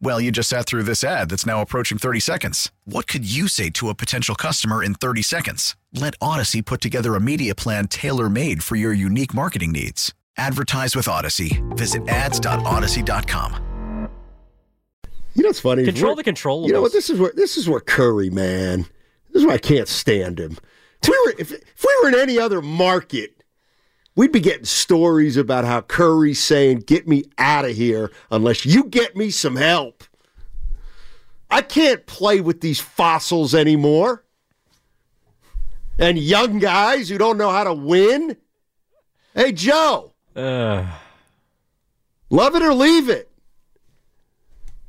Well, you just sat through this ad that's now approaching 30 seconds. What could you say to a potential customer in 30 seconds? Let Audacy put together a media plan tailor made for your unique marketing needs. Advertise with Audacy. Visit ads.audacy.com. You know what's funny? Control We're- the controllables. You know what? This is where this is where Curry, man. This is why I can't stand him. If we were if, if we were in any other market, we'd be getting stories about how Curry's saying, "Get me out of here unless you get me some help." I can't play with these fossils anymore. And young guys who don't know how to win. Hey, Joe. Uh, Love it or leave it.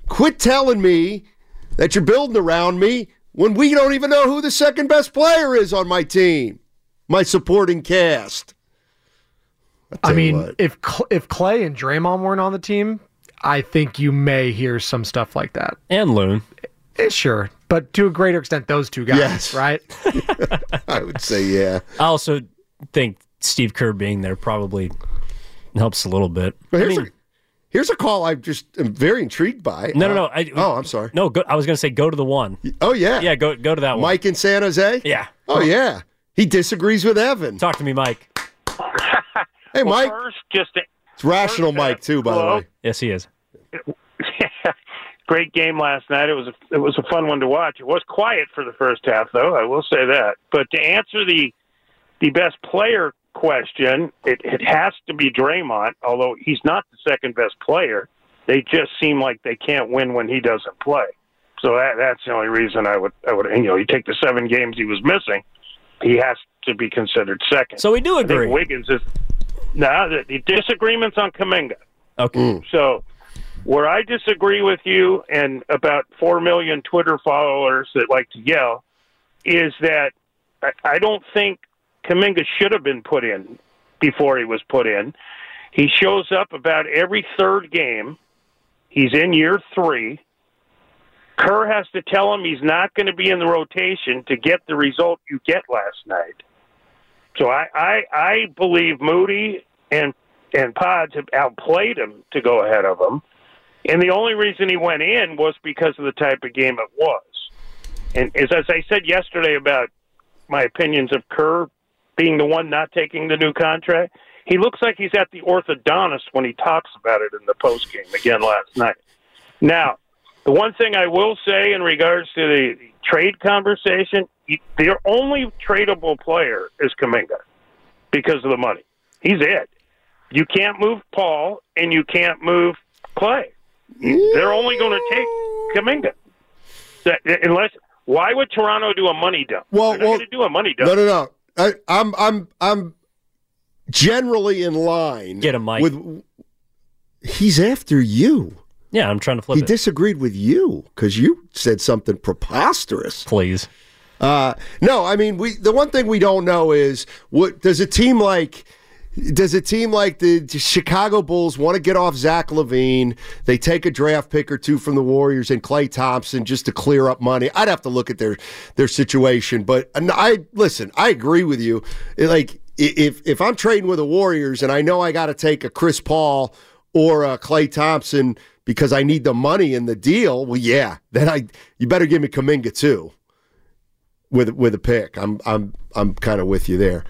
Quit telling me that you're building around me when we don't even know who the second best player is on my team, my supporting cast. I'll I tell you mean, what. if if Klay and Draymond weren't on the team, I think you may hear some stuff like that. and Loon. Eh, sure, but to a greater extent, those two guys, Yes. right? I would say, yeah. I also think Steve Kerr being there probably helps a little bit. But I here's, mean, a, here's a call I just am very intrigued by. no, no, Uh, no. I, oh, I'm sorry. No, go, I was going to say go to the one. Oh, yeah. Yeah, go go to that one. Mike in San Jose? Yeah. Oh, yeah. He disagrees with Evan. Talk to me, Mike. Hey, Well, Mike. First, just to, It's rational first, uh, Mike, too, by the way. Yes, he is. great game last night. It was a, it was a fun one to watch. It was quiet for the first half, though. I will say that. But to answer the the best player question, it, it has to be Draymond. Although he's not the second best player, they just seem like they can't win when he doesn't play. So that that's the only reason I would I would you know you take the seven games he was missing, he has to be considered second. So we do I think agree. Wiggins is no the, the disagreements on Kuminga. Okay. Mm. So, where I disagree with you and about 4 million Twitter followers that like to yell is that I, I don't think Kuminga should have been put in before he was put in. He shows up about every third game. He's in year three. Kerr has to tell him he's not going to be in the rotation to get the result you get last night. So I, I, I believe Moody and and Pods have outplayed him to go ahead of him. And the only reason he went in was because of the type of game it was. And as, as I said yesterday about my opinions of Kerr being the one not taking the new contract, he looks like he's at the orthodontist when he talks about it in the post game again last night. Now, the one thing I will say in regards to the trade conversation, their only tradable player is Kuminga because of the money. He's it. You can't move Paul and you can't move Klay. They're only going to take Kuminga. That, unless why would Toronto do a money dump? Well, They're not well, going to do a money dump. No, no, no. I, I'm, I'm, I'm generally in line. Get him, Mike. With he's after you. Yeah, I'm trying to flip He it. disagreed with you because you said something preposterous. Please. Uh, no, I mean, we. The one thing we don't know is what does a team like. Does a team like the Chicago Bulls want to get off Zach LaVine? They take a draft pick or two from the Warriors and Klay Thompson just to clear up money. I'd have to look at their their situation, but I listen. I agree with you. Like if if I'm trading with the Warriors and I know I got to take a Chris Paul or a Klay Thompson because I need the money in the deal, well, yeah, then I you better give me Kuminga too with with a pick. I'm I'm I'm kind of with you there.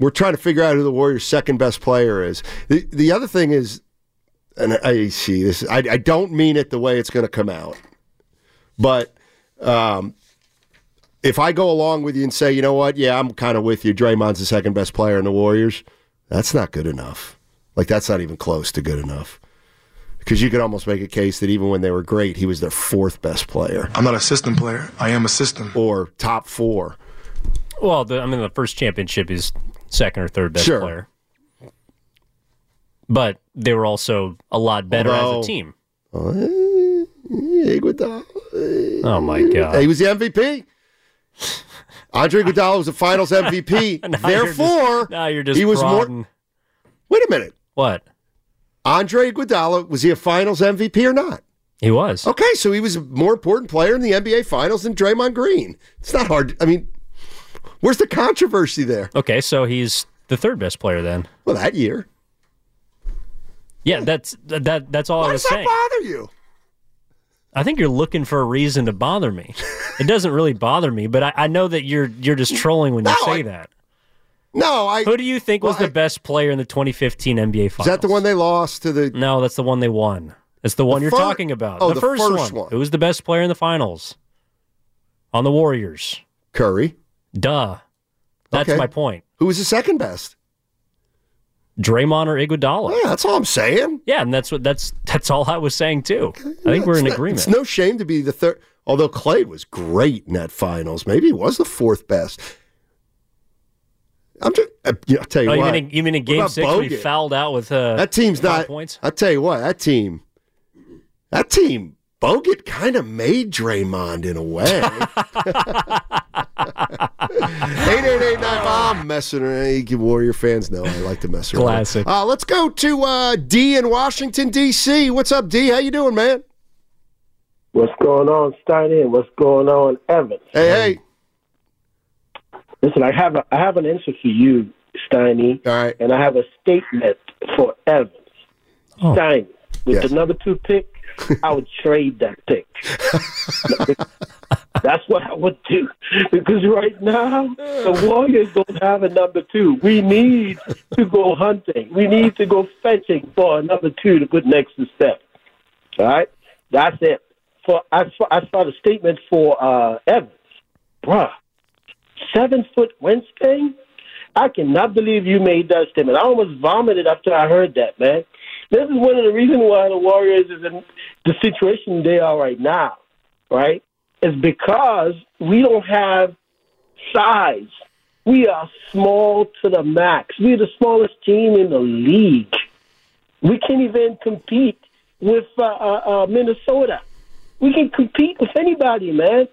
We're trying to figure out who the Warriors' second best player is. The the other thing is, and I see this. I, I don't mean it the way it's going to come out, but um, if I go along with you and say, you know what, yeah, I'm kind of with you. Draymond's the second best player in the Warriors. That's not good enough. Like that's not even close to good enough. Because you could almost make a case that even when they were great, he was their fourth best player I'm not a system player. I am a system. or top four. Well, the, I mean, the first championship is second or third best Sure. player. But they were also a lot better Although- as a team. Uh, Iguodala. Oh my god! He was the MVP. Andre Iguodala was the Finals MVP. Now you're just- Therefore, now you're just he was more. Wait a minute. What Andre Iguodala was he a Finals MVP or not? he was. Okay, so he was a more important player in the NBA Finals than Draymond Green. It's not hard. I mean, where's the controversy there? Okay, so he's the third best player then. Well, that year. Yeah, that's that. That's all I Why was does that saying. bother you? I think you're looking for a reason to bother me. It doesn't really bother me, but I, I know that you're you're just trolling when you No, say I- that. No, I. Who do you think was Well, I- the best player in the 2015 NBA Finals? Is that the one they lost to the? No, that's the one they won. It's the one you're fir- talking about. oh, the, the first, first one. one. Who was the best player in the finals? On the Warriors. Curry. Duh. That's Okay. my point. Who was the second best? Draymond or Iguodala. Yeah, that's all I'm saying. Yeah, and that's what that's that's all I was saying too. I think we're in not- agreement. It's no shame to be the third. Although Klay was great in that finals, maybe he was the fourth best. I'm just. I, I'll tell you oh, you what. mean in, you mean in Game about Six when he fouled out with uh, that team's five not. points? I'll tell you what. That team. That team. Bogut kind of made Draymond in a way. Eight eight eight nine. I'm messing around. You Warrior fans know I like to mess around. Classic. Uh, let's go to uh, D in Washington D.C. What's up, D? How you doing, man? What's going on, Steiny? And what's going on, Evans? Hey, hey. Listen, I have a, I have an answer for you, Steiny, All right. and I have a statement for Evans. Oh. Steiny, with Yes. the number two pick, I would trade that pick. That's what I would do. Because right now, the Warriors don't have a number two. We need to go hunting. We need to go fetching for a number two to put next to Steph. All right? That's it. For I, saw- I saw the statement for uh, Evans. Bruh, seven foot wingspan? I cannot believe you made that statement. I almost vomited after I heard that, man. This is one of the reasons why the Warriors is in the situation they are right now, right? Is because we don't have size. We are small to the max. We're the smallest team in the league. We can't even compete with uh, uh, uh, Minnesota. We can compete with anybody, man.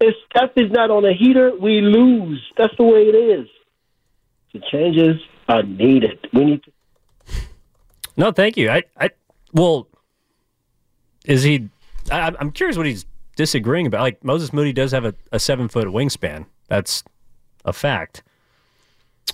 If Steph is not on a heater, we lose. That's the way it is. The changes are needed. We need to. No, thank you. I, I, well, is he? I, I'm curious what he's disagreeing about. Like Moses Moody does have a, a seven foot wingspan. That's a fact.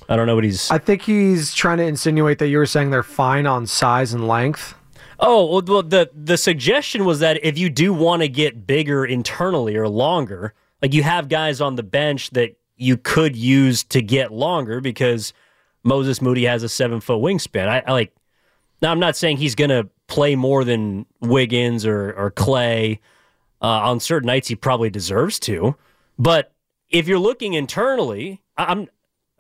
I don't know what he's. I think he's trying to insinuate that you were saying they're fine on size and length. Oh well, the the suggestion was that if you do want to get bigger internally or longer, like you have guys on the bench that you could use to get longer because Moses Moody has a seven foot wingspan. I, I like. Now I'm not saying he's to play more than Wiggins or or Klay. Uh, on certain nights, he probably deserves to. But if you're looking internally, I'm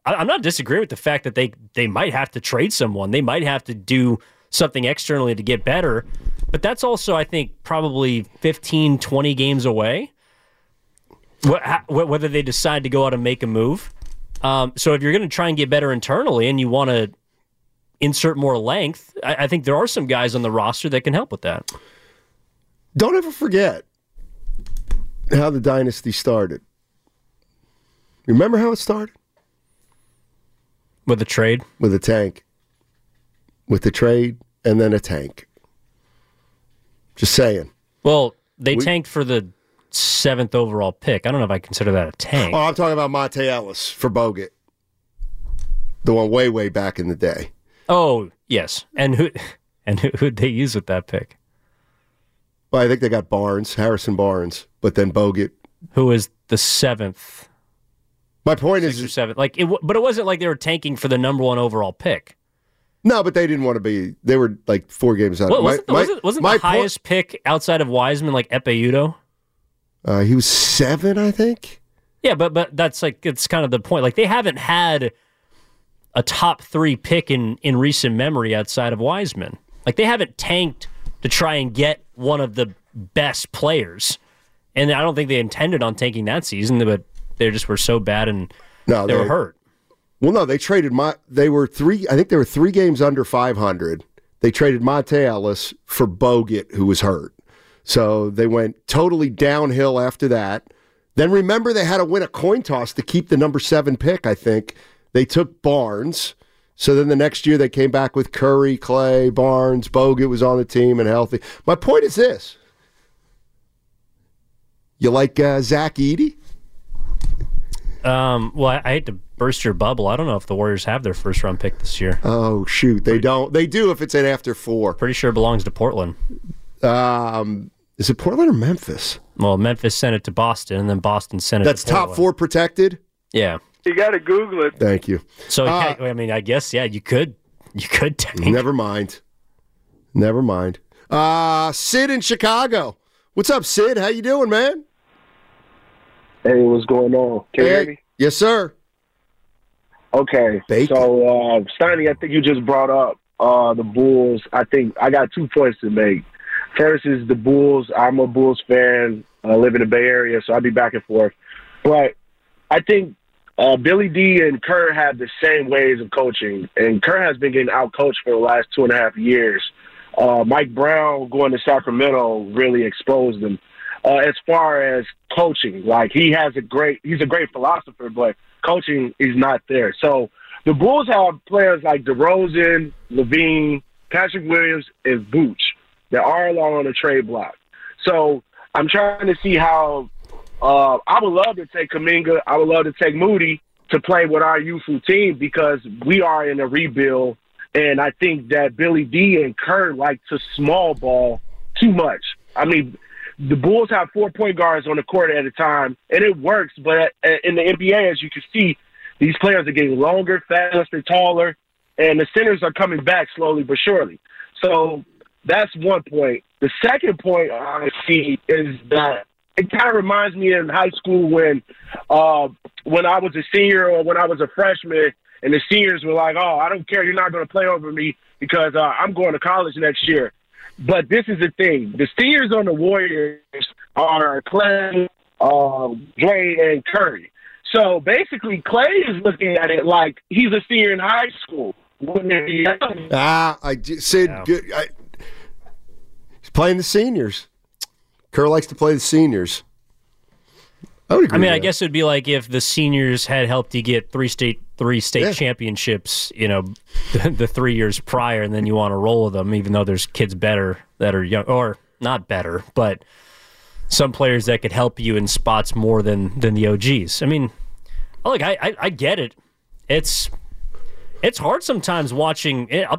I'm not disagreeing with the fact that they they might have to trade someone. They might have to do something externally to get better. But that's also, I think, probably 15, 20 games away. Wh- ha- wh- Whether they decide to go out and make a move. Um, so if you're going to try and get better internally and you want to insert more length, I, I think there are some guys on the roster that can help with that. Don't ever forget how the dynasty started. Remember how it started? With the trade, With a tank, with the trade, and then a tank. Just saying. well, they We- tanked for the seventh overall pick. I don't know if I consider that a tank. Oh, I'm talking about Monta Ellis for Bogut. The one way, way back in the day. Oh, yes. And who and who who'd they use with that pick? Well, I think they got Barnes, Harrison Barnes, but then Bogut. who is the seventh, My point or is, seventh? Like, it, but it wasn't like they were tanking for the number one overall pick. No, but they didn't want to be. They were like four games out. What, My- wasn't the, my- wasn't, wasn't my the highest pick outside of Wiseman like Ekpe Udoh? Uh, he was seven, I think. Yeah, but but that's like it's kind of the point. Like they haven't had a top three pick in in recent memory outside of Wiseman. Like they haven't tanked to try and get one of the best players, and I don't think they intended on tanking that season. But they just were so bad and No, they were hurt. Well, no, they traded my. They were three. I think they were three games under 500. They traded Monta Ellis for Bogut, who was hurt. So they went totally downhill after that. Then remember, they had to win a coin toss to keep the number seven pick. I think they took Barnes. So then the next year they came back with Curry, Klay, Barnes, Bogut was on the team and healthy. My point is this: you like uh, Zach Edey? Um, well, I, I hate to burst your bubble. I don't know if the Warriors have their first round pick this year. Oh shoot, they don't. They do if it's an after four. Pretty sure it belongs to Portland. Um, is it Portland or Memphis? Well, Memphis sent it to Boston, and then Boston sent it. That's to top four protected. Yeah. You got to Google it. Thank you. So Uh, yeah, I mean, I guess yeah, you could, you could tank. Never mind. Never mind. Uh, Sid in Chicago. What's up, Sid? How you doing, man? Hey, what's going on? Can you hear me? Yes, sir. Okay. Bacon. So, uh, Steiny, I think you just brought up uh, the Bulls. I think I got two points to make. First is the Bulls. I'm a Bulls fan. I live in the Bay Area, so I be back and forth. But I think uh, Billy D and Kerr have the same ways of coaching, and Kerr has been getting outcoached for the last two and a half years. Uh, Mike Brown going to Sacramento really exposed him. Uh, as far as coaching, like he has a great, he's a great philosopher, but coaching is not there. So the Bulls have players like DeRozan, LaVine, Patrick Williams, and Booch that are all on the trade block. So I'm trying to see how uh, I would love to take Kuminga. I would love to take Moody to play with our youthful team because we are in a rebuild. And I think that Billy D and Kerr like to small ball too much. I mean, the Bulls have four point guards on the court at a time, and it works. But in the NBA, as you can see, these players are getting longer, faster, taller, and the centers are coming back slowly but surely. So that's one point. The second point I see is that it kind of reminds me in high school when, uh, when I was a senior or when I was a freshman, and the seniors were like, "Oh, I don't care, you're not going to play over me because uh, I'm going to college next year." But this is the thing: the seniors on the Warriors are Klay, uh, Dre, and Curry. So basically, Klay is looking at it like he's a senior in high school. Wouldn't it be? Ah, I j- Sid. Yeah. Good. I, he's playing the seniors. Kerr likes to play the seniors. I would agree. I mean, I that. guess it would be like if the seniors had helped you get three state three state Yeah. championships, you know, the, the three years prior, and then you want to roll with them, even though there's kids better that are young or not better, but some players that could help you in spots more than than the OGs. I mean, look, I I, I get it. It's it's hard sometimes watching it. uh,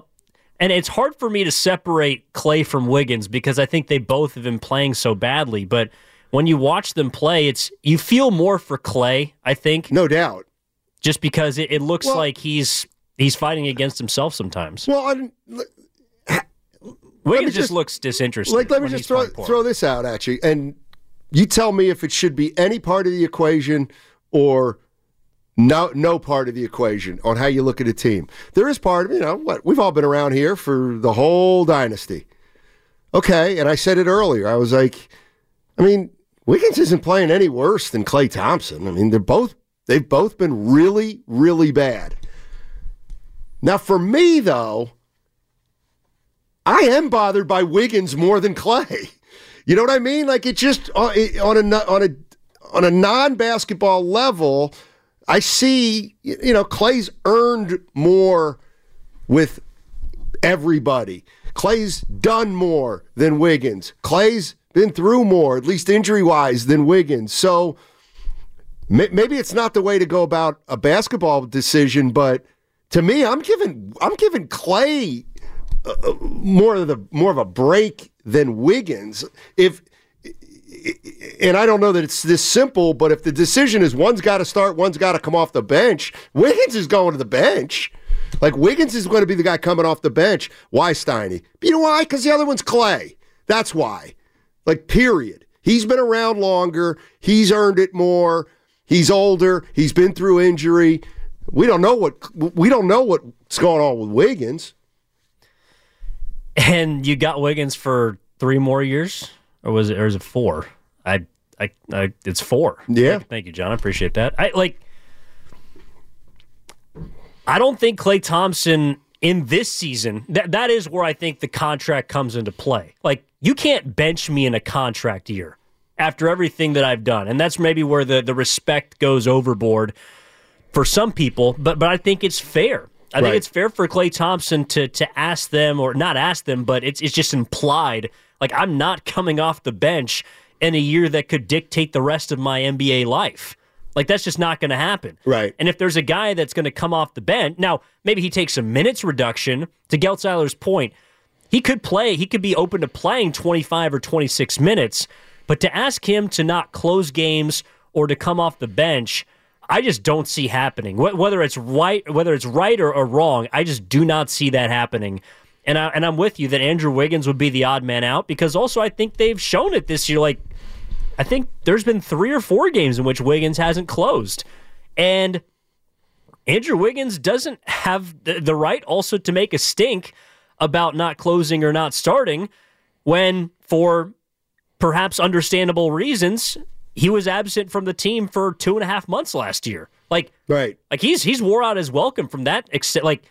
And it's hard for me to separate Klay from Wiggins because I think they both have been playing so badly. But when you watch them play, it's you feel more for Klay. I think no doubt. just because it, it looks Well- like he's he's fighting against himself sometimes. Well, I, Wiggins just- just, looks disinterested. like, let me just throw throw this out at you, and you tell me if it should be any part of the equation or no no part of the equation on how you look at a team. There is part of you know what we've all been around here for the whole dynasty. Okay, and I said it earlier. I was like, I mean, Wiggins isn't playing any worse than Klay Thompson. I mean, they're both they've both been really really bad. Now, for me though, I am bothered by Wiggins more than Klay. You know what I mean? Like it just uh, on on a on a on a non-basketball level, I see you know Klay's earned more with everybody. Klay's done more than Wiggins. Klay's been through more, at least injury-wise, than Wiggins. So maybe it's not the way to go about a basketball decision, but to me, I'm giving I'm giving Klay uh, uh, more of the more of a break than Wiggins. If and I don't know that it's this simple, but if the decision is one's got to start, one's got to come off the bench, Wiggins is going to the bench. Like Wiggins is going to be the guy coming off the bench. Why Steiny? You know why? Because the other one's Klay. That's why. Like period. He's been around longer. He's earned it more. He's older. He's been through injury. We don't know what we don't know what's going on with Wiggins. And you got Wiggins for three more years, or was it? Or is it four? I, I, I it's four. Yeah. Thank, thank you, John. I appreciate that. I like. I don't think Klay Thompson in this season. That that is where I think the contract comes into play. Like you can't bench me in a contract year after everything that I've done, and that's maybe where the the respect goes overboard for some people. But but I think it's fair. I think Right. it's fair for Klay Thompson to to ask them or not ask them, but it's it's just implied. Like I'm not coming off the bench in a year that could dictate the rest of my NBA life. Like that's just not going to happen. Right. And if there's a guy that's going to come off the bench, now maybe he takes a minutes reduction. To Geltzeiler's point, he could play. He could be open to playing 25 or 26 minutes. But to ask him to not close games or to come off the bench, I just don't see happening. Whether it's right, whether it's right or, or wrong, I just do not see that happening. And I, and I'm with you that Andrew Wiggins would be the odd man out because also I think they've shown it this year. Like I think there's been three or four games in which Wiggins hasn't closed, and Andrew Wiggins doesn't have the, the right also to make a stink about not closing or not starting when, for perhaps understandable reasons, he was absent from the team for two and a half months last year. Like, Right. like he's he's wore out his welcome from that extent. Like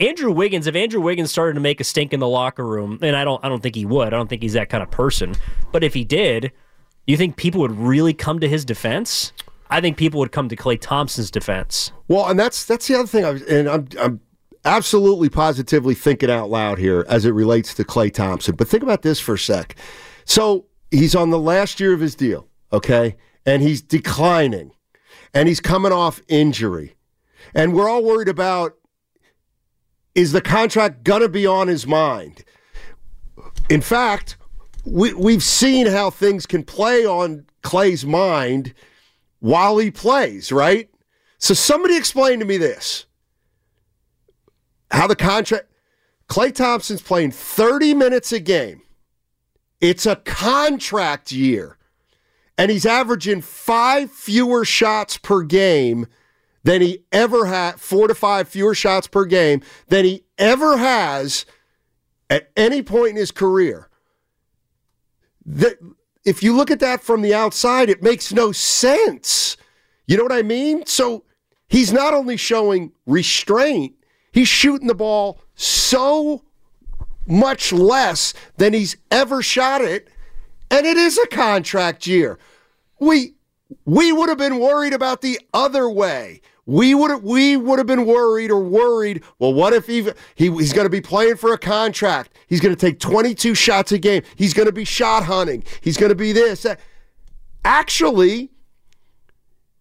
Andrew Wiggins, if Andrew Wiggins started to make a stink in the locker room, and I don't I don't think he would. I don't think he's that kind of person. But if he did, you think people would really come to his defense? I think people would come to Klay Thompson's defense. Well, and that's that's the other thing. I was, and I'm I'm absolutely positively thinking out loud here as it relates to Klay Thompson. But think about this for a sec. So he's on the last year of his deal, okay, and he's declining, and he's coming off injury, and we're all worried about is the contract gonna be on his mind? In fact, we we've seen how things can play on Klay's mind while he plays, right? So somebody explain to me this. How the contract Klay Thompson's playing 30 minutes a game. It's a contract year. And he's averaging 5 fewer shots per game than he ever had, 4 to 5 fewer shots per game than he ever has at any point in his career. That if you look at that from the outside, it makes no sense. You know what I mean? So he's not only showing restraint, he's shooting the ball so much less than he's ever shot it, and it is a contract year. We we would have been worried about the other way. We would have we would have been worried or worried. Well, what if he, he he's going to be playing for a contract? He's going to take 22 shots a game. He's going to be shot hunting. He's going to be this. Actually,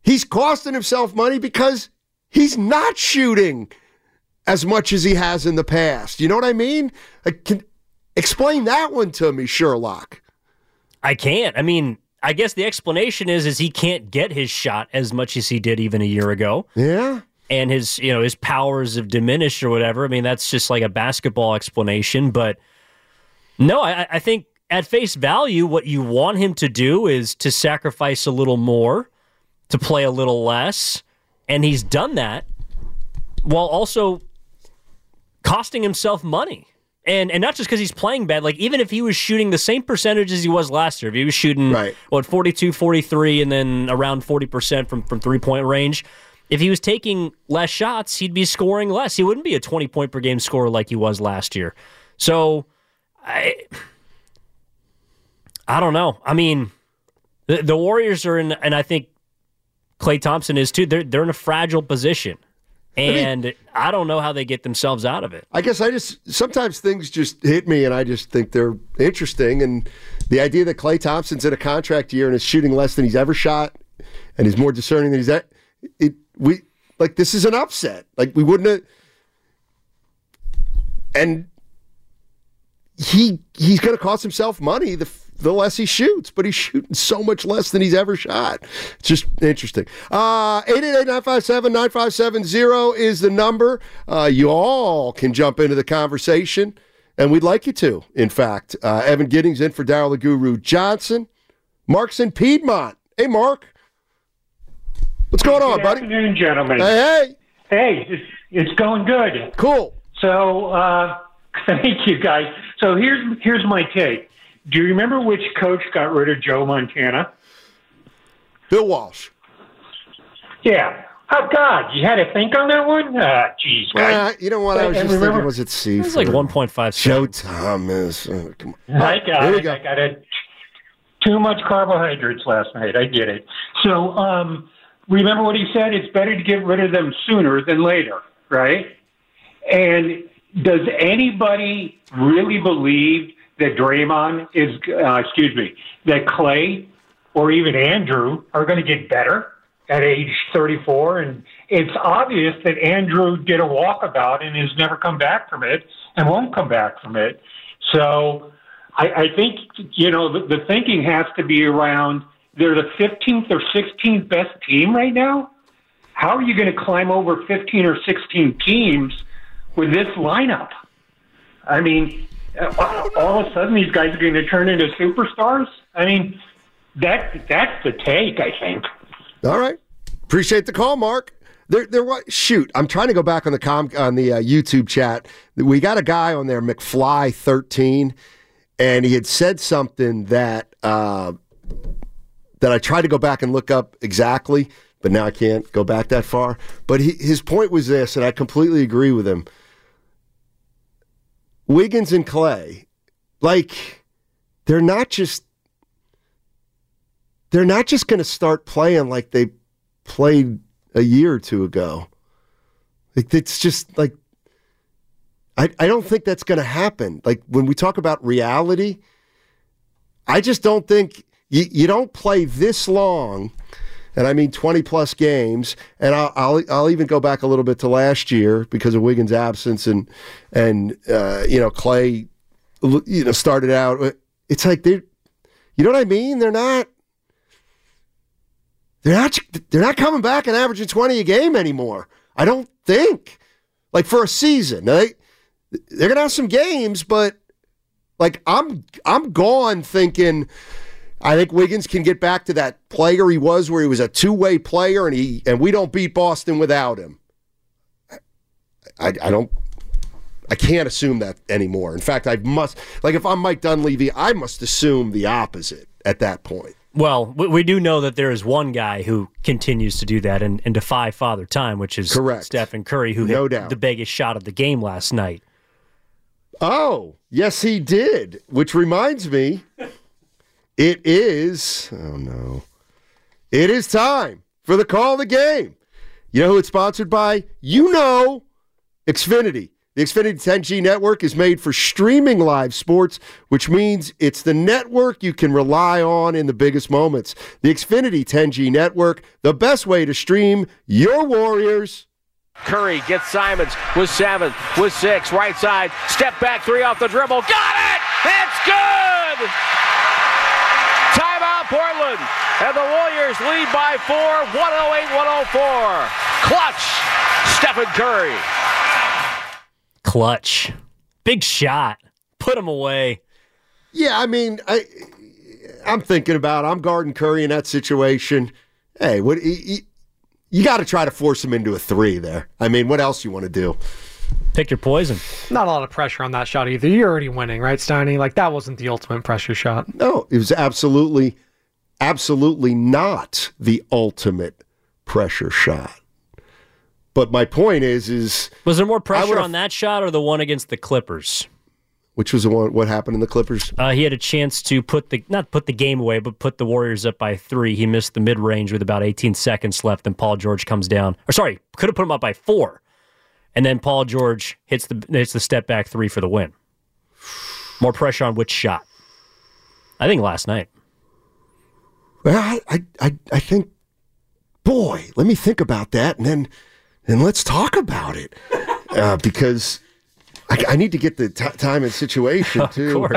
he's costing himself money because he's not shooting as much as he has in the past. You know what I mean? I can explain that one to me, Sherlock. I can't. I mean, I guess the explanation is is he can't get his shot as much as he did even a year ago. Yeah. and his you know his powers have diminished or whatever. I mean, that's just like a basketball explanation. But no, I, I think at face value, what you want him to do is to sacrifice a little more, to play a little less, and he's done that while also costing himself money. And and not just because he's playing bad, like even if he was shooting the same percentage as he was last year, if he was shooting Right. what 42, 43 and then around 40% from from three-point range, if he was taking less shots, he'd be scoring less. He wouldn't be a 20 point per game scorer like he was last year. So I I don't know. I mean, the, the Warriors are in and I think Klay Thompson is too. They're they're in a fragile position. And I, don't know how they get themselves out of it. I guess I just sometimes things just hit me, and I just think they're interesting. And the idea that Klay Thompson's in a contract year and is shooting less than he's ever shot, and he's more discerning than he's at it. We like this is an upset. Like we wouldn't have. And he he's going to cost himself money the the less he shoots, but he's shooting so much less than he's ever shot. It's just interesting. Uh 888-957-9570 is the number. Uh, you all can jump into the conversation, and we'd like you to. In fact, uh, Evan Giddings in for Daryl the Guru Johnson. Mark's in Piedmont. Hey, Mark. What's going on, Good buddy? afternoon, gentlemen. Hey, hey. Hey, it's, it's going good. Cool. So, uh, thank you, guys. So here's here's my take. Do you remember which coach got rid of Joe Montana? Bill Walsh. Yeah. Oh God, you had to think on that one. Ah, jeez, guys. Uh, you know what? I was And just remember- thinking, was it C? It was like 1.5 Joe. Thomas. Oh, come on. I got Here we it. go. I got it. Too much carbohydrates last night. I get it. So, um, remember what he said? It's better to get rid of them sooner than later, right? And does anybody really believe that Draymond is, uh, excuse me, that Klay or even Andrew are going to get better at age 34? And it's obvious that Andrew did a walkabout and has never come back from it and won't come back from it. So I, I think, you know, the, the thinking has to be around they're the 15th or 16th best team right now. How are you going to climb over 15 or 16 teams with this lineup? I mean, all of a sudden these guys are going to turn into superstars. I mean, that that's the take. I think. All right. Appreciate the call, Mark. There, there was shoot. I'm trying to go back on the com on the uh, YouTube chat. We got a guy on there, McFly thirteen, and he had said something that uh, that I tried to go back and look up exactly, but now I can't go back that far. But he, his point was this, and I completely agree with him. Wiggins and Klay, like they're not just they're not just going to start playing like they played a year or two ago. Like it's just like I I don't think that's going to happen. Like when we talk about reality, I just don't think you you don't play this long. And I mean 20 plus games, and I'll, I'll I'll even go back a little bit to last year because of Wiggins' absence and and uh, you know Klay, you know started out. It's like they, you know what I mean? They're not they're not they're not coming back and averaging 20 a game anymore. I don't think. Like for a season. They they're to have some games, but like I'm I'm gone thinking I think Wiggins can get back to that player he was where he was a two-way player and he and we don't beat Boston without him. I, I don't I can't assume that anymore. In fact, I must like if I'm Mike Dunleavy, I must assume the opposite at that point. Well, we, we do know that there is one guy who continues to do that and, and defy father time, which is Correct. Stephen Curry, who No hit doubt. the biggest shot of the game last night. Oh, yes, he did. Which reminds me, it is, oh no, it is time for the call of the game. You know who it's sponsored by? You know, Xfinity. The Xfinity 10G network is made for streaming live sports, which means it's the network you can rely on in the biggest moments. The Xfinity 10G network, the best way to stream your Warriors. Curry gets Simons with seven, with six, right side, step back three off the dribble. Got it! It's good! Timeout And the Warriors lead by four, 108 104. Clutch, Stephen Curry. Clutch. Big shot. Put him away. Yeah, I mean, I I'm thinking about I'm guarding Curry in that situation. Hey, what you, you got to try to force him into a three there. I mean, what else you want to do? Pick your poison. Not a lot of pressure on that shot either. You're already winning, right, Steiny? Like that wasn't the ultimate pressure shot. No, it was absolutely, absolutely not the ultimate pressure shot. But my point is, is Was there more pressure on that shot or the one against the Clippers? which was the one what happened in the Clippers? Uh, he had a chance to put the not put the game away, but put the Warriors up by three. He missed the mid range with about 18 seconds left, and Paul George comes down. Or sorry, could have put him up by four, and then Paul George hits the hits the step back three for the win. More pressure on which shot? I think last night. Well, I, I, I, I think, boy, let me think about that, and then, and let's talk about it, uh, because I, I need to get the t- time and situation too.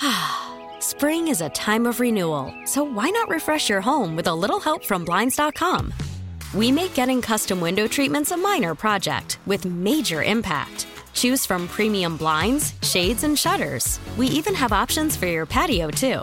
Spring is a time of renewal, so why not refresh your home with a little help from Blinds.com? We make getting custom window treatments a minor project with major impact. Choose from premium blinds, shades, and shutters. We even have options for your patio, too.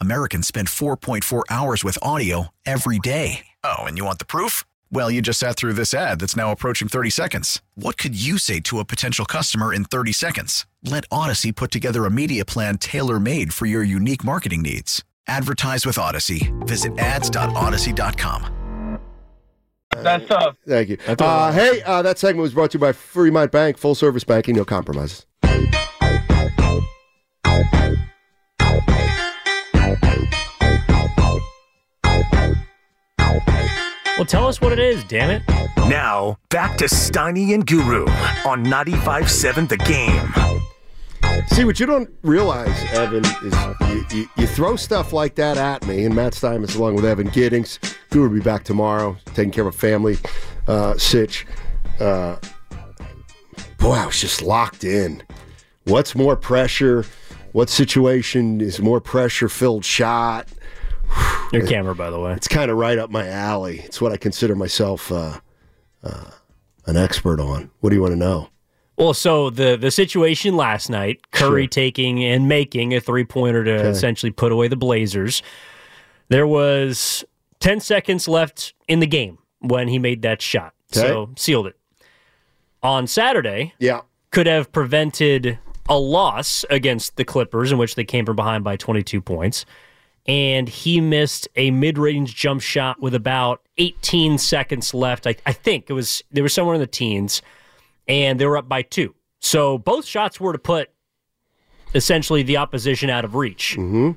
Americans spend 4.4 hours with audio every day. Oh, and you want the proof? Well, you just sat through this ad that's now approaching 30 seconds. What could you say to a potential customer in 30 seconds? Let Audacy put together a media plan tailor made for your unique marketing needs. Advertise with Audacy. Visit ads.audacy.com. That's tough. Thank you. Uh, hey, uh, that segment was brought to you by Fremont Bank, full service banking, no compromises. Well, tell us what it is, damn it. Now, back to Steiny and Guru on 95.7 The Game. See, what you don't realize, Evan, is you, you, you throw stuff like that at me, and Matt Steinmetz along with Evan Giddings. Guru will be back tomorrow, taking care of a family uh, sitch. Uh, boy, I was just locked in. What's more pressure? What situation is more pressure filled shot? Your camera, by the way. It's kind of right up my alley. It's what I consider myself uh, uh, an expert on. What do you want to know? Well, so the the situation last night, Curry Sure. taking and making a three pointer to Okay. essentially put away the Blazers. There was ten seconds left in the game when he made that shot, Okay. so sealed it. On Saturday, Yeah. could have prevented a loss against the Clippers, in which they came from behind by 22 points. And he missed a mid range jump shot with about 18 seconds left. I, I think it was, they were somewhere in the teens, and they were up by two. So both shots were to put essentially the opposition out of reach. Mm-hmm.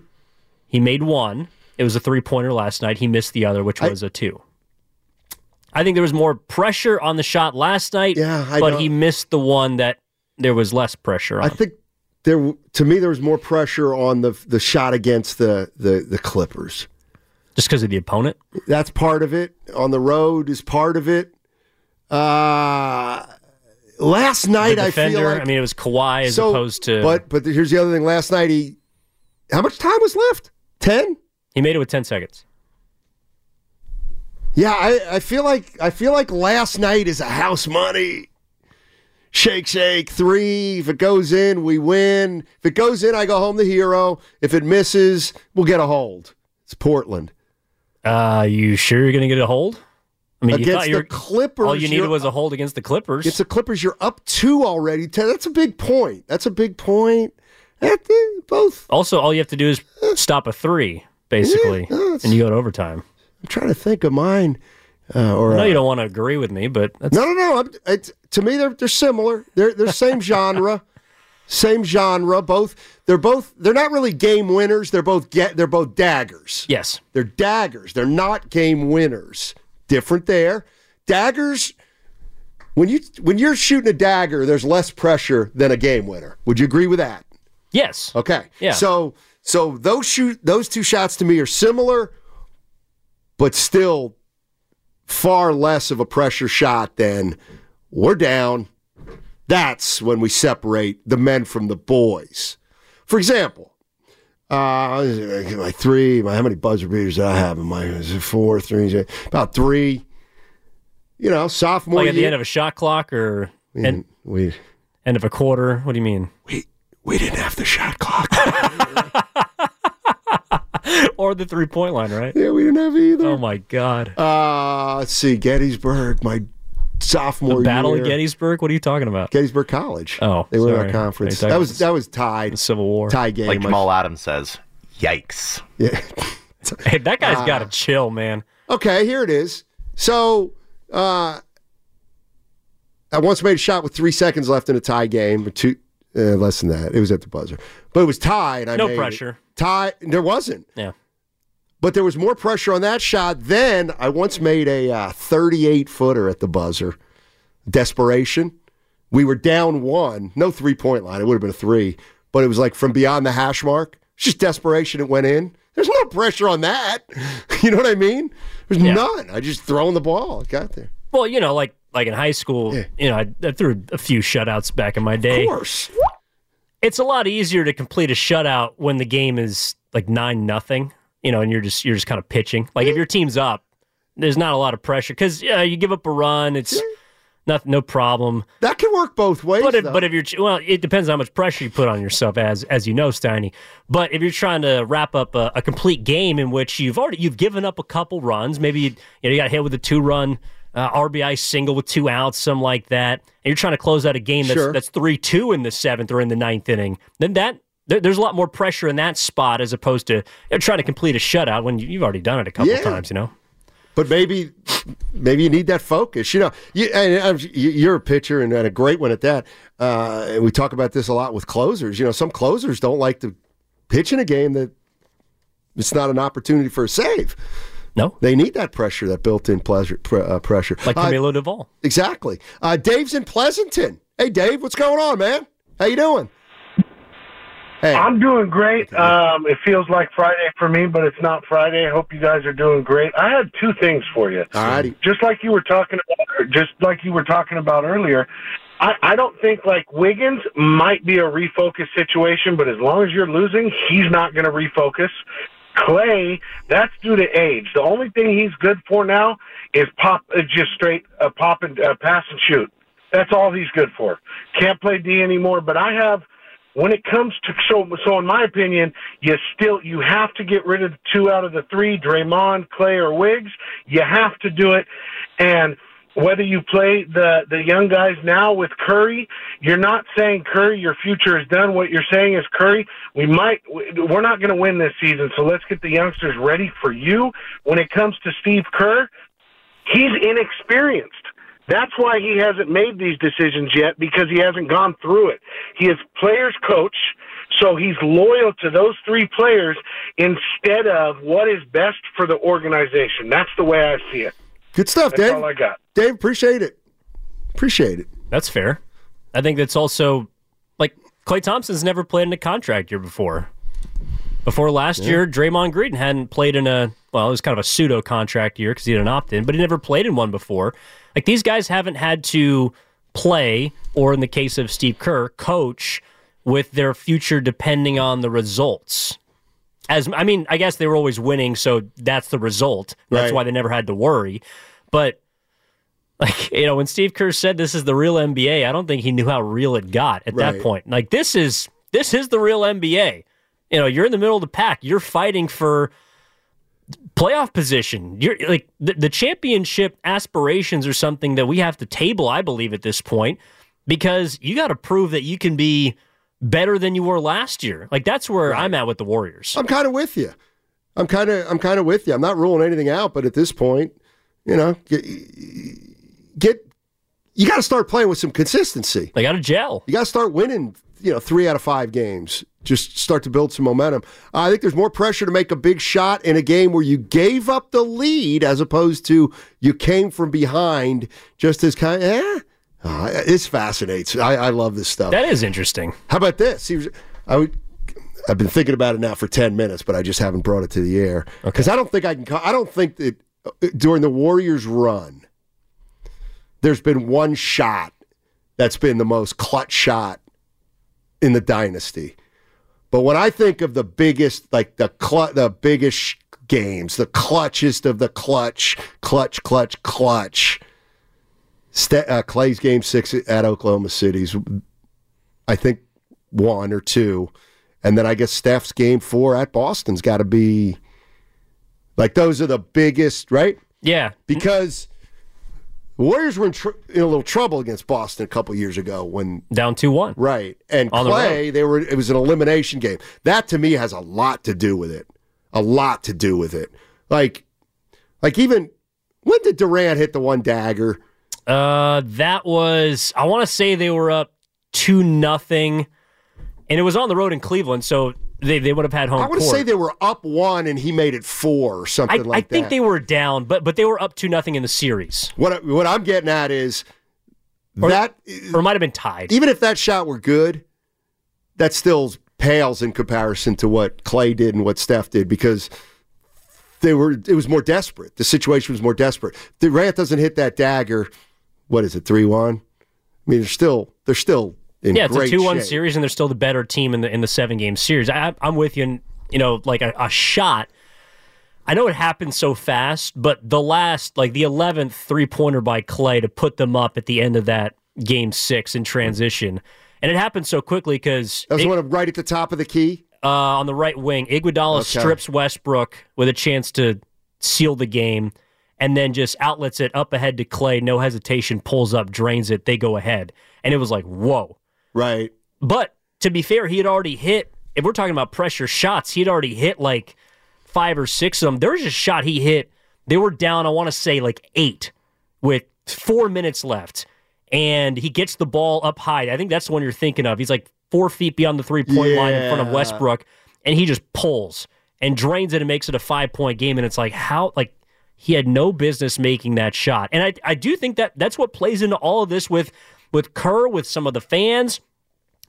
He made one. It was a three pointer last night. He missed the other, which was a two. I think there was more pressure on the shot last night, Yeah, I but know. he missed the one that there was less pressure on. I think there, to me, there was more pressure on the the shot against the the, the Clippers. Just because of the opponent? That's part of it. On the road is part of it. Uh, last night, the I feel like. I mean, it was Kawhi as So, opposed to. But but here's the other thing. Last night, he. How much time was left? Ten. he made it with 10 seconds. Yeah, I, I feel like I feel like last night is a house money. Shake, shake, three. If it goes in, we win. If it goes in, I go home the hero. If it misses, we'll get a hold. It's Portland. Uh, you sure you're going to get a hold? I mean, you Against you the Clippers, all you needed was a hold against the Clippers. It's the Clippers. You're up two already. That's a big point. That's a big point. Both. also, all you have to do is stop a three, basically, Yeah, no, and you go to overtime. I'm trying to think of mine. Uh, or I know uh, you don't want to agree with me, but that's, No, no, no. I'm, it's, to me, they're they're similar. They're they're same genre, same genre. Both they're both they're not really game winners. They're both get they're both daggers. yes. They're daggers. They're not game winners. Different there. Daggers. When you when you're shooting a dagger, there's less pressure than a game winner. Would you agree with that? Yes. Okay. Yeah. So so those shoot those two shots to me are similar, but still far less of a pressure shot than we're down. That's when we separate the men from the boys. For example, uh, my three, my how many buzzer beaters did I have in my is it four, three, about three. you know, sophomore Like at the end of a shot clock or We end, we end of a quarter? What do you mean? we we didn't have the shot clock. or the three point line, right? yeah, we didn't have either. Oh my God. Uh, let's see, Gettysburg, my sophomore The Battle year. of Gettysburg? What are you talking about? Gettysburg College. Oh, they were in sorry. our conference. Are you talking That was that was tied. Civil War. Tie game. Like I- Jamal Adams says, yikes. Yeah. Hey, that guy's Ah. got to chill, man. Okay, here it is. So, uh, I once made a shot with three seconds left in a tie game, or two, uh, less than that. It was at the buzzer, but it was tied. I No made it. pressure. Tie. There wasn't, Yeah. But there was more pressure on that shot. Then I once made a uh, 38 footer at the buzzer. Desperation. We were down one, no three point line. It would have been a three, but it was like from beyond the hash mark. It's just desperation. It went in. There's no pressure on that. You know what I mean? There's Yeah. none. I just throwing the ball. It got there. Well, you know, like like in high school, you know, I, I threw a few shutouts back in my day. Of course. It's a lot easier to complete a shutout when the game is like nine nothing, you know, and you're just you're just kind of pitching. Like if your team's up, there's not a lot of pressure because yeah, you give up a run, it's not no problem. That can work both ways. But if, though. but if you're well, it depends how much pressure you put on yourself, as as you know, Steiny. But if you're trying to wrap up a, a complete game in which you've already you've given up a couple runs, maybe you, you know you got hit with a two run uh, RBI single with two outs, something like that, and you're trying to close out a game that's Sure. that's three two in the seventh or in the ninth inning, then that. There- There's a lot more pressure in that spot as opposed to trying to complete a shutout when you- you've already done it a couple Yeah. times, you know. But maybe, maybe you need that focus. You know, you, and you're a pitcher and a great one at that. Uh, and we talk about this a lot with closers. You know, some closers don't like to pitch in a game that it's not an opportunity for a save. No, they need that pressure, that built-in pleasure, pr- uh, pressure. Like Uh, Camilo Doval. exactly. Uh, Dave's in Pleasanton. Hey, Dave, what's going on, man? How you doing? Hey. I'm doing great. Um, it feels like Friday for me, but it's not Friday. I hope you guys are doing great. I had two things for you. All righty. Just like you were talking about, just like you were talking about earlier. I, I don't think like Wiggins might be a refocus situation, but as long as you're losing, he's not going to refocus. Klay, that's due to age. The only thing he's good for now is pop, uh, just straight uh, pop and uh, pass and shoot. That's all he's good for. Can't play D anymore. But I have, when it comes to so so in my opinion, you still you have to get rid of two out of the three, Draymond, Klay, or Wiggs. You have to do it, and whether you play the the young guys now with Curry, you're not saying Curry, your future is done. What you're saying is Curry, we might we're not going to win this season, so let's get the youngsters ready for you. When it comes to Steve Kerr, he's inexperienced. That's why he hasn't made these decisions yet because he hasn't gone through it. He is players coach, so he's loyal to those three players instead of what is best for the organization. That's the way I see it. Good stuff, That's Dave. all I got. Dave, appreciate it. Appreciate it. That's fair. I think that's also like Klay Thompson's never played in a contract year before. Before last Yeah. year, Draymond Green hadn't played in a well, it was kind of a pseudo contract year because he had an opt in, but he never played in one before. Like these guys haven't had to play, or in the case of Steve Kerr, coach with their future depending on the results. As I mean, I guess they were always winning, so that's the result. That's Right. why they never had to worry. But like you know, when Steve Kerr said this is the real NBA, I don't think he knew how real it got at that point. Like this is this is the real NBA. You know, you're in the middle of the pack. You're fighting for playoff position. You're like the, the championship aspirations are something that we have to table, I believe, at this point, because you got to prove that you can be better than you were last year. Like that's where I'm at with the Warriors. I'm kind of with you. I'm kind of I'm kind of with you. I'm not ruling anything out, but at this point, you know, get, get you got to start playing with some consistency. They got to gel. You got to start winning. You know, three out of five games. Just start to build some momentum. I think there's more pressure to make a big shot in a game where you gave up the lead as opposed to you came from behind. Just as kind, of, eh. Ah, this fascinates. I, I love this stuff. That is interesting. How about this? Was, I would, I've been thinking about it now for ten minutes, but I just haven't brought it to the air because I don't think I can. I don't think that uh, during the Warriors' run, there's been one shot that's been the most clutch shot in the dynasty. But when I think of the biggest, like the cl- the biggest games, the clutchest of the clutch, clutch, clutch, clutch, Ste- uh, Klay's game six at Oklahoma City's, I think one or two, and then I guess Steph's game four at Boston's got to be like those are the biggest, right? Yeah, because the Warriors were in, tr- in a little trouble against Boston a couple years ago when down two one, right? And On the they were it was an elimination game. That to me has a lot to do with it. A lot to do with it. Like, like even when did Durant hit the one dagger? Uh, that was I want to say they were up two nothing, and it was on the road in Cleveland, so they, they would have had home. I court. say they were up one and he made it four or something I, like I think they were down, but but they were up two nothing in the series. What I- what I'm getting at is Or- that or it might have been tied. even if that shot were good, that still pales in comparison to what Klay did and what Steph did because they were it was more desperate. The situation was more desperate. Durant doesn't hit that dagger. What is it, three one? I mean, they're still they're still yeah, it's a great two one shape. series, and they're still the better team in the in the seven game series. I, I'm with you. And, you know, like a, a shot. I know it happened so fast, but the last, like the eleventh three pointer by Klay to put them up at the end of that game six in transition, and it happened so quickly because That was one of right at the top of the key. uh, on the right wing, Iguodala Okay. strips Westbrook with a chance to seal the game, and then just outlets it up ahead to Klay. No hesitation, pulls up, drains it. They go ahead, and it was like whoa. Right. But to be fair, he had already hit. If we're talking about pressure shots, he had already hit like five or six of them. There was a shot he hit. They were down. I want to say like eight with four minutes left, and he gets the ball up high. I think that's the one you're thinking of. He's like four feet beyond the three point line in front of Westbrook, and he just pulls and drains it and makes it a five point game. And it's like how like he had no business making that shot. And I I do think that that's what plays into all of this with with Kerr with some of the fans.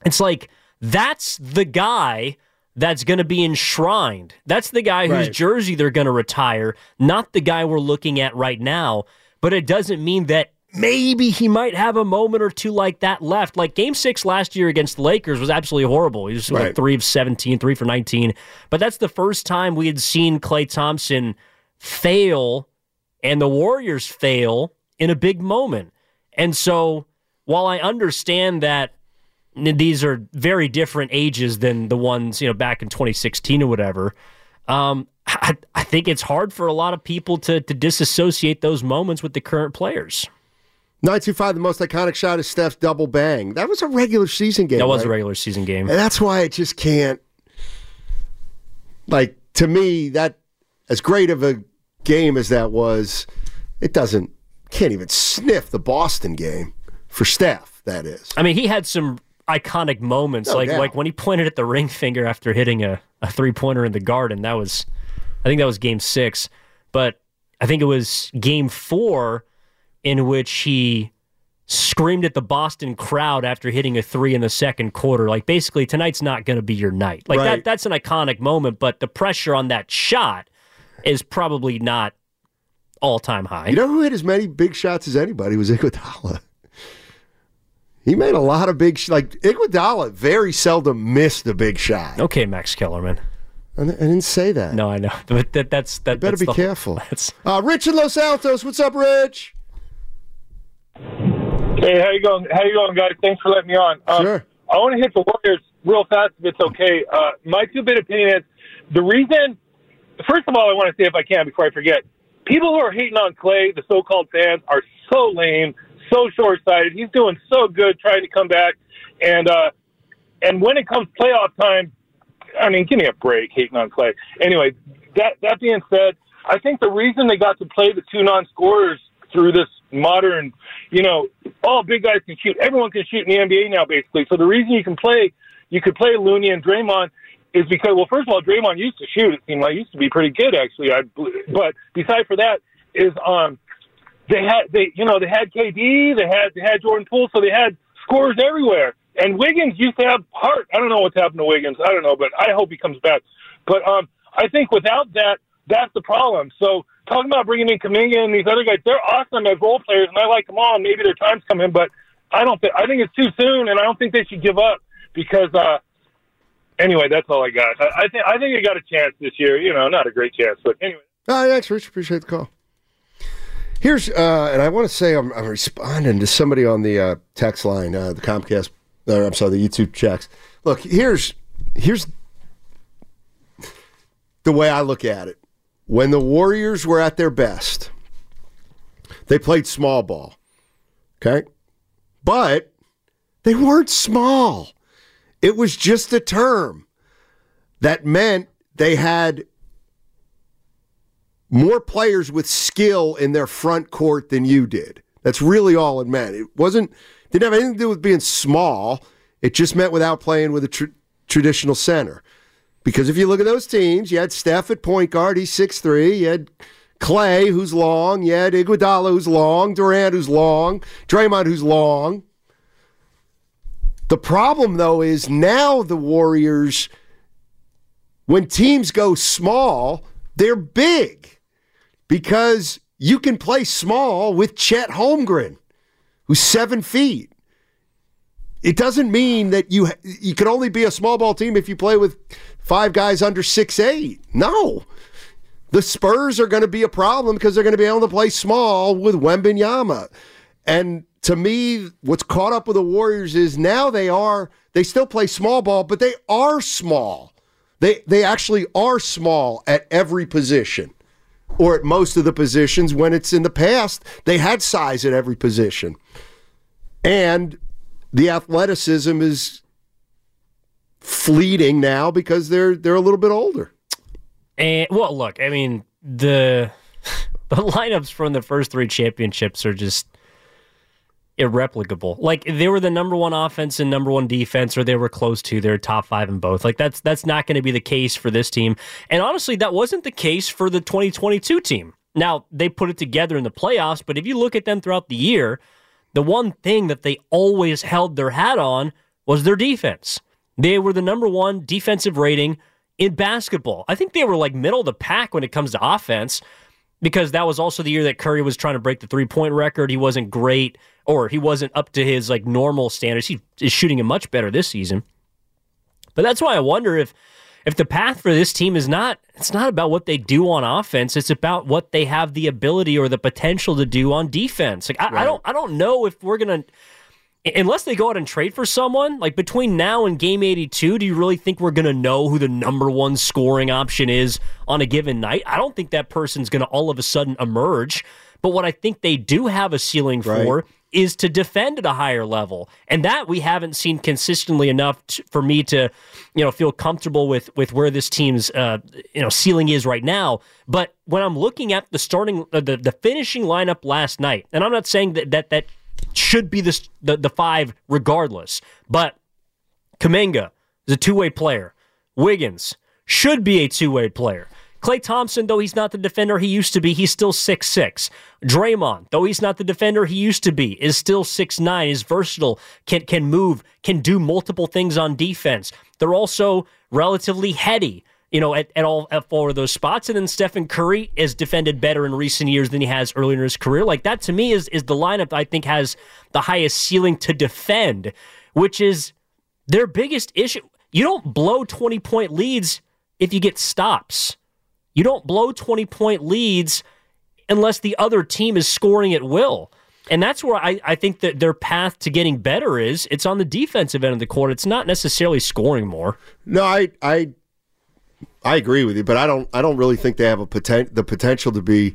It's like that's the guy that's going to be enshrined. That's the guy whose jersey they're going to retire, not the guy we're looking at right now. But it doesn't mean that maybe he might have a moment or two like that left. Like game six last year against the Lakers was absolutely horrible. He was like three of 17, three for 19. But that's the first time we had seen Klay Thompson fail and the Warriors fail in a big moment. And so while I understand that these are very different ages than the ones, you know, back in 2016 or whatever, um, I, I think it's hard for a lot of people to, to disassociate those moments with the current players. 925, the most iconic shot is Steph's double bang. That was a regular season game. that was a regular season game. And that's why it just can't. Like to me, that as great of a game as that was, it doesn't can't even sniff the Boston game for Steph. That is. I mean, he had some iconic moments, No like doubt. like when he pointed at the ring finger after hitting a, a three pointer in the garden. That was, I think that was game six, but I think it was game four in which he screamed at the Boston crowd after hitting a three in the second quarter. Like basically, tonight's not going to be your night. Like Right. that. That's an iconic moment, but the pressure on that shot is probably not all time high. You know who hit as many big shots as anybody was Iguodala. He made a lot of big sh- like Iguodala. Very seldom missed a big shot. Okay, Max Kellerman. I I didn't say that. No, I know, but that, that's that. better that's be the- careful. That's Uh, Rich in Los Altos, what's up, Rich? Hey, how you going? How you going, guys? Thanks for letting me on. Um, Sure. I want to hit the Warriors real fast, if it's okay. Uh, my two bit opinion is the reason. First of all, I want to say, if I can, before I forget, people who are hating on Klay, the so-called fans, are so lame, so short-sighted. He's doing so good trying to come back, and uh, and when it comes playoff time, I mean, give me a break hating on Klay. Anyway, that that being said, I think the reason they got to play the two non-scorers through this modern, you know, all big guys can shoot. Everyone can shoot in the NBA now, basically. So the reason you can play, you could play Looney and Draymond is because, well, first of all, Draymond used to shoot. It seemed like he used to be pretty good, actually. I, but besides for that, is um, they had they you know they had KD, they had they had Jordan Poole, so they had scorers everywhere. And Wiggins used to have heart. I don't know what's happened to Wiggins. I don't know, but I hope he comes back. But um, I think without that, that's the problem. So talking about bringing in Kuminga and these other guys, they're awesome as role players, and I like them all. Maybe their time's coming, but I don't think I think it's too soon, and I don't think they should give up because. uh Anyway, that's all I got. I, I think I think they got a chance this year. You know, not a great chance, but anyway. Oh, thanks, Rich. Appreciate the call. Here's, uh, and I want to say I'm, I'm responding to somebody on the uh, text line, uh, the Comcast, or I'm sorry, the YouTube checks. Look, here's here's the way I look at it. When the Warriors were at their best, they played small ball. Okay, but they weren't small. It was just a term that meant they had more players with skill in their front court than you did. That's really all it meant. It wasn't didn't have anything to do with being small. It just meant without playing with a tr- traditional center. Because if you look at those teams, you had Steph at point guard, he's 6'3. You had Klay, who's long. You had Iguodala, who's long. Durant, who's long. Draymond, who's long. The problem, though, is now the Warriors, when teams go small, they're big because you can play small with Chet Holmgren, who's seven feet. It doesn't mean that you you can only be a small ball team if you play with five guys under six eight. No. The Spurs are going to be a problem because they're going to be able to play small with Wembanyama. And to me, what's caught up with the Warriors is now they are they still play small ball, but they are small. They they actually are small at every position. Or at most of the positions when it's in the past, they had size at every position. And the athleticism is fleeting now because they're they're a little bit older. And well, look, I mean the the lineups from the first three championships are just irreplicable. Like they were the number one offense and number one defense, or they were close to. They're top five in both. Like that's that's not going to be the case for this team. And honestly, that wasn't the case for the 2022 team. Now they put it together in the playoffs, but if you look at them throughout the year, the one thing that they always held their hat on was their defense. They were the number one defensive rating in basketball. I think they were like middle of the pack when it comes to offense because that was also the year that Curry was trying to break the three point record. He wasn't great or he wasn't up to his like normal standards. He is shooting it much better this season. But that's why I wonder if if the path for this team is not it's not about what they do on offense, it's about what they have the ability or the potential to do on defense. Like I, right. I don't I don't know if we're gonna unless they go out and trade for someone, like between now and game 82, do you really think we're going to know who the number one scoring option is on a given night? I don't think that person's going to all of a sudden emerge. But what I think they do have a ceiling for right. is to defend at a higher level. And that we haven't seen consistently enough to, for me to, you know, feel comfortable with with where this team's uh, you know, ceiling is right now. But when I'm looking at the starting uh, the the finishing lineup last night, and I'm not saying that that that should be this, the, the five regardless. But Kuminga is a two way player. Wiggins should be a two way player. Klay Thompson, though he's not the defender he used to be, he's still six six. Draymond, though he's not the defender he used to be, is still six nine. is versatile, can can move, can do multiple things on defense. They're also relatively heady you know, at, at all at four of those spots. And then Stephen Curry has defended better in recent years than he has earlier in his career. Like that to me is is the lineup I think has the highest ceiling to defend, which is their biggest issue. You don't blow 20 point leads if you get stops. You don't blow 20 point leads unless the other team is scoring at will. And that's where I, I think that their path to getting better is it's on the defensive end of the court. It's not necessarily scoring more. No, I I I agree with you, but I don't. I don't really think they have a poten- the potential to be.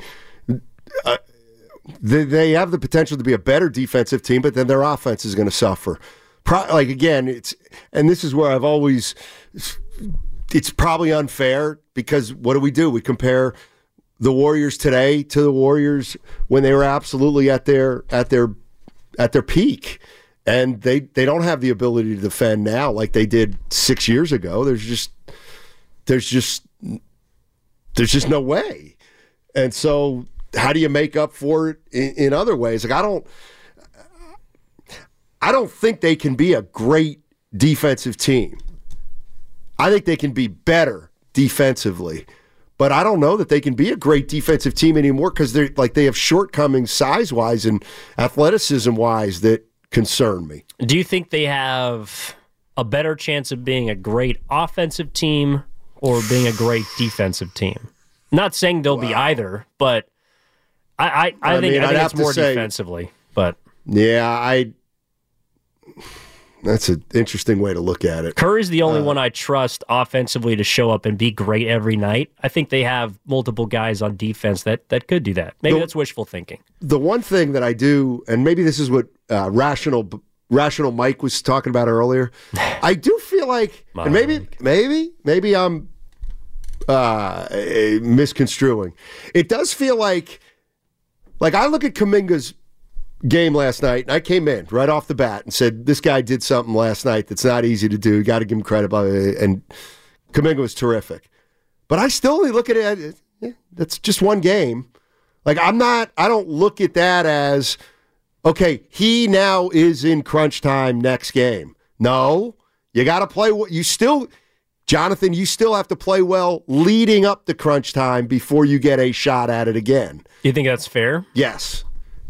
Uh, they, they have the potential to be a better defensive team, but then their offense is going to suffer. Pro- like again, it's and this is where I've always. It's probably unfair because what do we do? We compare the Warriors today to the Warriors when they were absolutely at their at their at their peak. And they, they don't have the ability to defend now like they did six years ago. There's just there's just there's just no way. And so how do you make up for it in, in other ways? Like I don't I don't think they can be a great defensive team. I think they can be better defensively. But I don't know that they can be a great defensive team anymore because they're like they have shortcomings size wise and athleticism wise that concern me. Do you think they have a better chance of being a great offensive team or being a great defensive team. Not saying they'll wow. be either, but I I, I, I think mean, I think it's more say- defensively, but Yeah, I. That's an interesting way to look at it. Curry's the Uh, only one I trust offensively to show up and be great every night. I think they have multiple guys on defense that that could do that. Maybe The- that's wishful thinking. The one thing that I do, and maybe this is what uh, rational rational Mike was talking about earlier. I do feel like, and maybe maybe maybe I'm uh, misconstruing. It does feel like, like I look at Kuminga's game last night, and I came in right off the bat and said, "This guy did something last night that's not easy to do. Got to give him credit." blah, blah, blah," And Kuminga was terrific, but I still only look at it. yeah, that's just one game. Like I'm not. I don't look at that as okay. He now is in crunch time next game. No, you got to play. what You still, Jonathan. You still have to play well leading up to crunch time before you get a shot at it again. You think that's fair? Yes.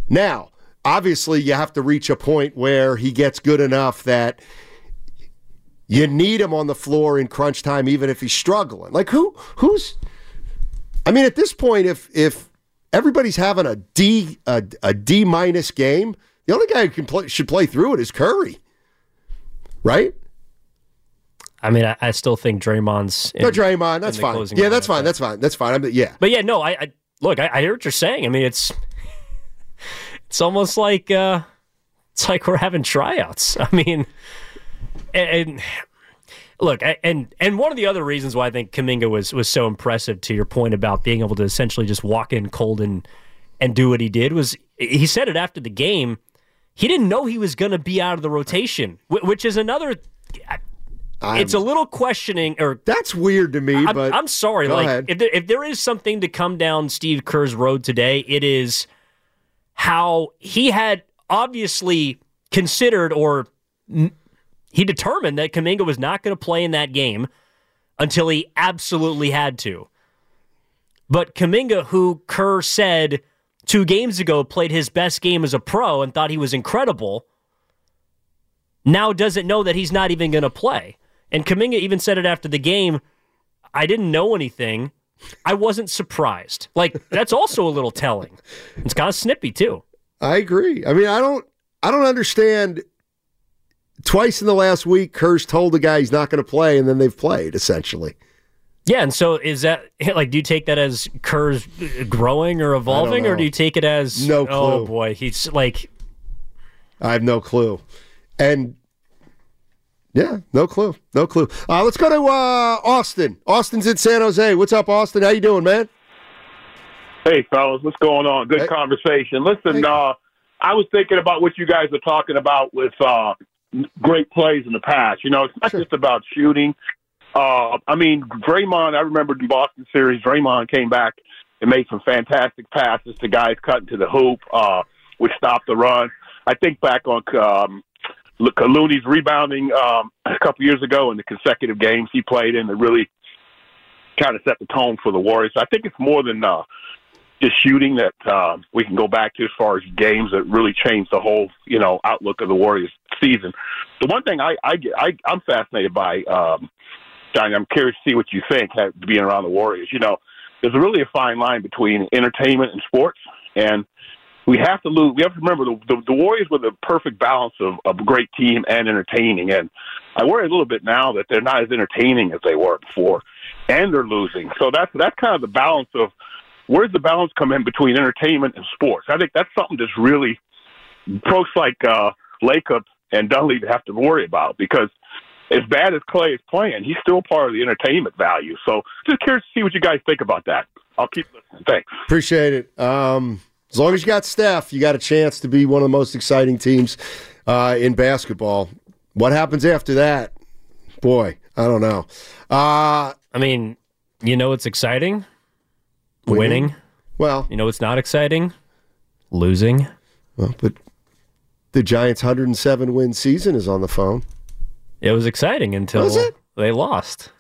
Now, obviously, you have to reach a point where he gets good enough that you need him on the floor in crunch time, even if he's struggling. Like who? Who's? I mean, at this point, if if everybody's having a D a, a D minus game, the only guy who can play should play through it is Curry, right? I mean, I, I still think Draymond's. In, no, Draymond, that's fine. Yeah, that's fine. That's fine. That's fine. I'm, yeah, But yeah, no, I, I look, I, I hear what you're saying. I mean, it's it's almost like uh it's like we're having tryouts. I mean, and, and look, and and one of the other reasons why I think Kuminga was was so impressive to your point about being able to essentially just walk in cold and and do what he did was he said it after the game. He didn't know he was going to be out of the rotation, which is another. it's a little questioning, or that's weird to me. I'm, but I'm sorry. go like ahead. if there, if there is something to come down Steve Kerr's road today, it is how he had obviously considered or he determined that Kuminga was not going to play in that game until he absolutely had to. But Kuminga, who Kerr said two games ago played his best game as a pro and thought he was incredible, now doesn't know that he's not even going to play. And Kuminga even said it after the game I didn't know anything. I wasn't surprised. Like, that's also a little telling. It's kind of snippy, too. I agree. I mean, I don't I don't understand twice in the last week Kerr's told the guy he's not going to play and then they've played essentially. Yeah, and so is that like? Do you take that as Kerr's growing or evolving, or do you take it as No Oh boy, he's like I have no clue. And yeah, no clue. No clue. Uh, let's go to uh, Austin. Austin's in San Jose. What's up, Austin? How you doing, man? Hey, fellas, what's going on? Good conversation. Listen, uh, I was thinking about what you guys are talking about with uh, great plays in the past. You know, it's not just about shooting. Uh, I mean, Draymond, I remember the Boston series, Draymond came back and made some fantastic passes to guys cutting to the hoop, uh, which stopped the run. I think back on um, Looney's rebounding um, a couple years ago in the consecutive games he played in that really kind of set the tone for the Warriors. I think it's more than uh, just shooting that uh, we can go back to as far as games that really changed the whole you know outlook of the Warriors season. The one thing I I, get, I I'm fascinated by, um, Johnny, I'm curious to see what you think being around the Warriors. You know, there's really a fine line between entertainment and sports, and we have to lose. We have to remember the, the, the Warriors were the perfect balance of, a great team and entertaining. And I worry a little bit now that they're not as entertaining as they were before, and they're losing. So that's that's kind of the balance of where's the balance come in between entertainment and sports. I think that's something that's really folks like uh, Lacob and Dunleavy have to worry about because as bad as Klay is playing, he's still part of the entertainment value. So just curious to see what you guys think about that. I'll keep listening. Thanks. Appreciate it. Um, as long as you got Steph, you got a chance to be one of the most exciting teams uh, in basketball. What happens after that? Boy, I don't know. Uh, I mean, you know it's exciting? Winning. Winning. Well, you know it's not exciting? Losing. Well, but the Giants' 107 win season is on the phone. It was exciting until Was they lost.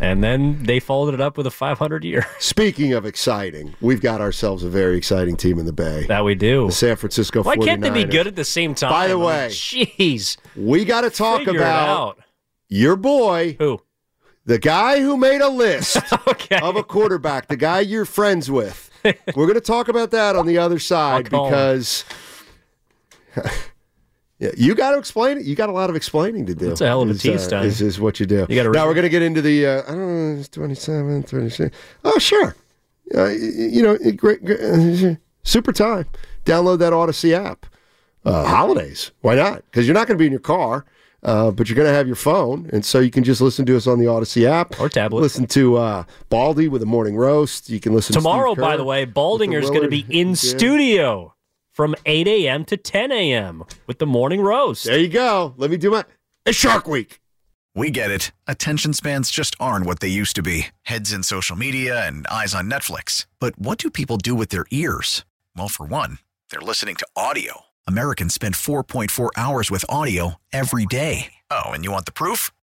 And then they followed it up with a 500 year. Speaking of exciting, we've got ourselves a very exciting team in the Bay. That we do. The San Francisco Why 49ers. can't they be good at the same time? By the way, jeez. we got to talk Figure about your boy. Who? The guy who made a list of a quarterback, the guy you're friends with. We're going to talk about that on the other side because. him. yeah, you got to explain it. You got a lot of explaining to do. That's a hell of a is, tease, uh, is, is what you do. You now we're going to get into the, uh, I don't know, it's 27, 26. Oh, sure. Uh, you know, great, great, uh, super time. Download that Audacy app. Uh, holidays. Why not? Because you're not going to be in your car. Uh, but you're going to have your phone, and so you can just listen to us on the Audacy app or tablet. Listen to uh, Baldy with a morning roast. You can listen Tomorrow, to by the way, with Baldinger's going to be in Yeah. studio from 8 a.m. to 10 a.m. with the morning roast. There you go. Let me do my. It's Shark Week. We get it. Attention spans just aren't what they used to be heads in social media and eyes on Netflix. But what do people do with their ears? Well, for one, they're listening to audio. Americans spend 4.4 hours with audio every day. Oh, and you want the proof?